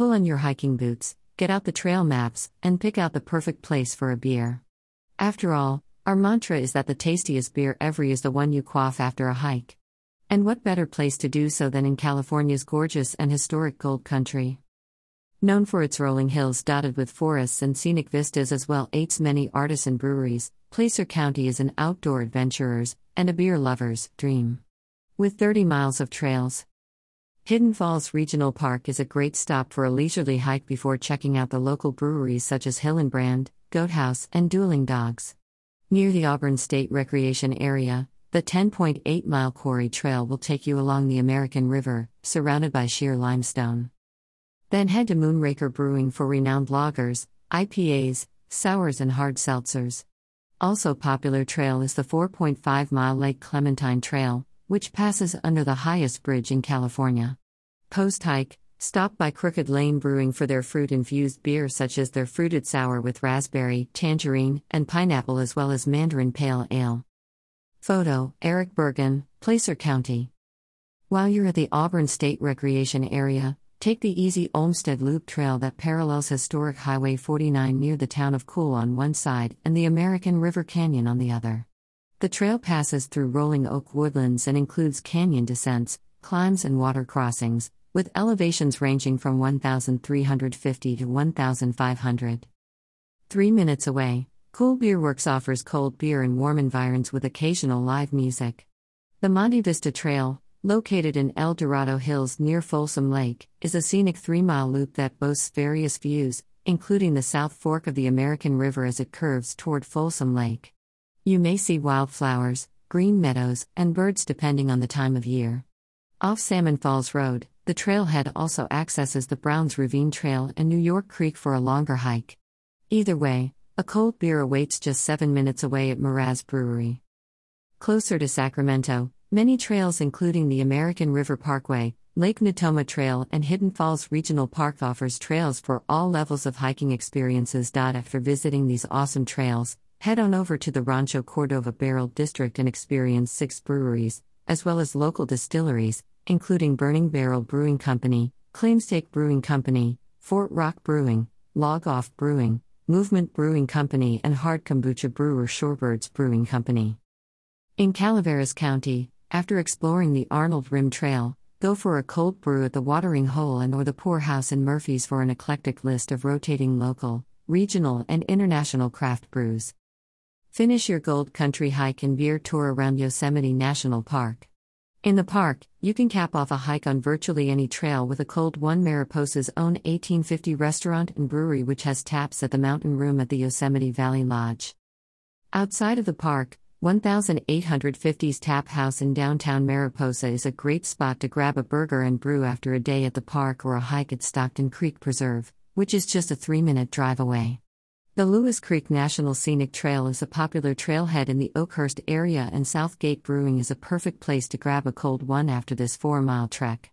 Pull on your hiking boots, get out the trail maps, and pick out the perfect place for a beer. After all, our mantra is that the tastiest beer ever is the one you quaff after a hike. And what better place to do so than in California's gorgeous and historic Gold Country? Known for its rolling hills dotted with forests and scenic vistas as well as many artisan breweries, Placer County is an outdoor adventurer's and a beer lover's dream. With 30 miles of trails, Hidden Falls Regional Park is a great stop for a leisurely hike before checking out the local breweries such as Hillenbrand, Goat House, and Dueling Dogs. Near the Auburn State Recreation Area, the 10.8 mile quarry trail will take you along the American River, surrounded by sheer limestone. Then head to Moonraker Brewing for renowned lagers, IPAs, sours, and hard seltzers. Also popular trail is the 4.5 mile Lake Clementine Trail, which passes under the highest bridge in California. Post hike, stop by Crooked Lane Brewing for their fruit infused beer, such as their fruited sour with raspberry, tangerine, and pineapple, as well as Mandarin Pale Ale. Photo Eric Bergen, Placer County. While you're at the Auburn State Recreation Area, Take the easy Olmsted Loop Trail that parallels historic Highway 49 near the town of Cool on one side and the American River Canyon on the other. The trail passes through rolling oak woodlands and includes canyon descents, climbs, and water crossings, with elevations ranging from 1,350 to 1,500. Three minutes away, Cool Beer Works offers cold beer in warm environs with occasional live music. The Monte Vista Trail, located in El Dorado Hills near Folsom Lake, is a scenic three mile loop that boasts various views, including the South Fork of the American River as it curves toward Folsom Lake. You may see wildflowers, green meadows, and birds depending on the time of year. Off Salmon Falls Road, the trailhead also accesses the Browns Ravine Trail and New York Creek for a longer hike. Either way, a cold beer awaits just seven minutes away at Mraz Brewery. Closer to Sacramento, Many trails, including the American River Parkway, Lake Natoma Trail, and Hidden Falls Regional Park, offers trails for all levels of hiking experiences. After visiting these awesome trails, head on over to the Rancho Cordova Barrel District and experience six breweries, as well as local distilleries, including Burning Barrel Brewing Company, Claimstake Brewing Company, Fort Rock Brewing, Log Off Brewing, Movement Brewing Company, and Hard Kombucha Brewer Shorebirds Brewing Company. In Calaveras County, after exploring the Arnold Rim Trail, go for a cold brew at the Watering Hole and or the Poorhouse in Murphys for an eclectic list of rotating local, regional, and international craft brews. Finish your Gold Country hike and beer tour around Yosemite National Park. In the park, you can cap off a hike on virtually any trail with a cold one Mariposa's own 1850 restaurant and brewery, which has taps at the mountain room at the Yosemite Valley Lodge. Outside of the park, 1850's Tap House in downtown Mariposa is a great spot to grab a burger and brew after a day at the park or a hike at Stockton Creek Preserve, which is just a three minute drive away. The Lewis Creek National Scenic Trail is a popular trailhead in the Oakhurst area, and Southgate Brewing is a perfect place to grab a cold one after this four mile trek.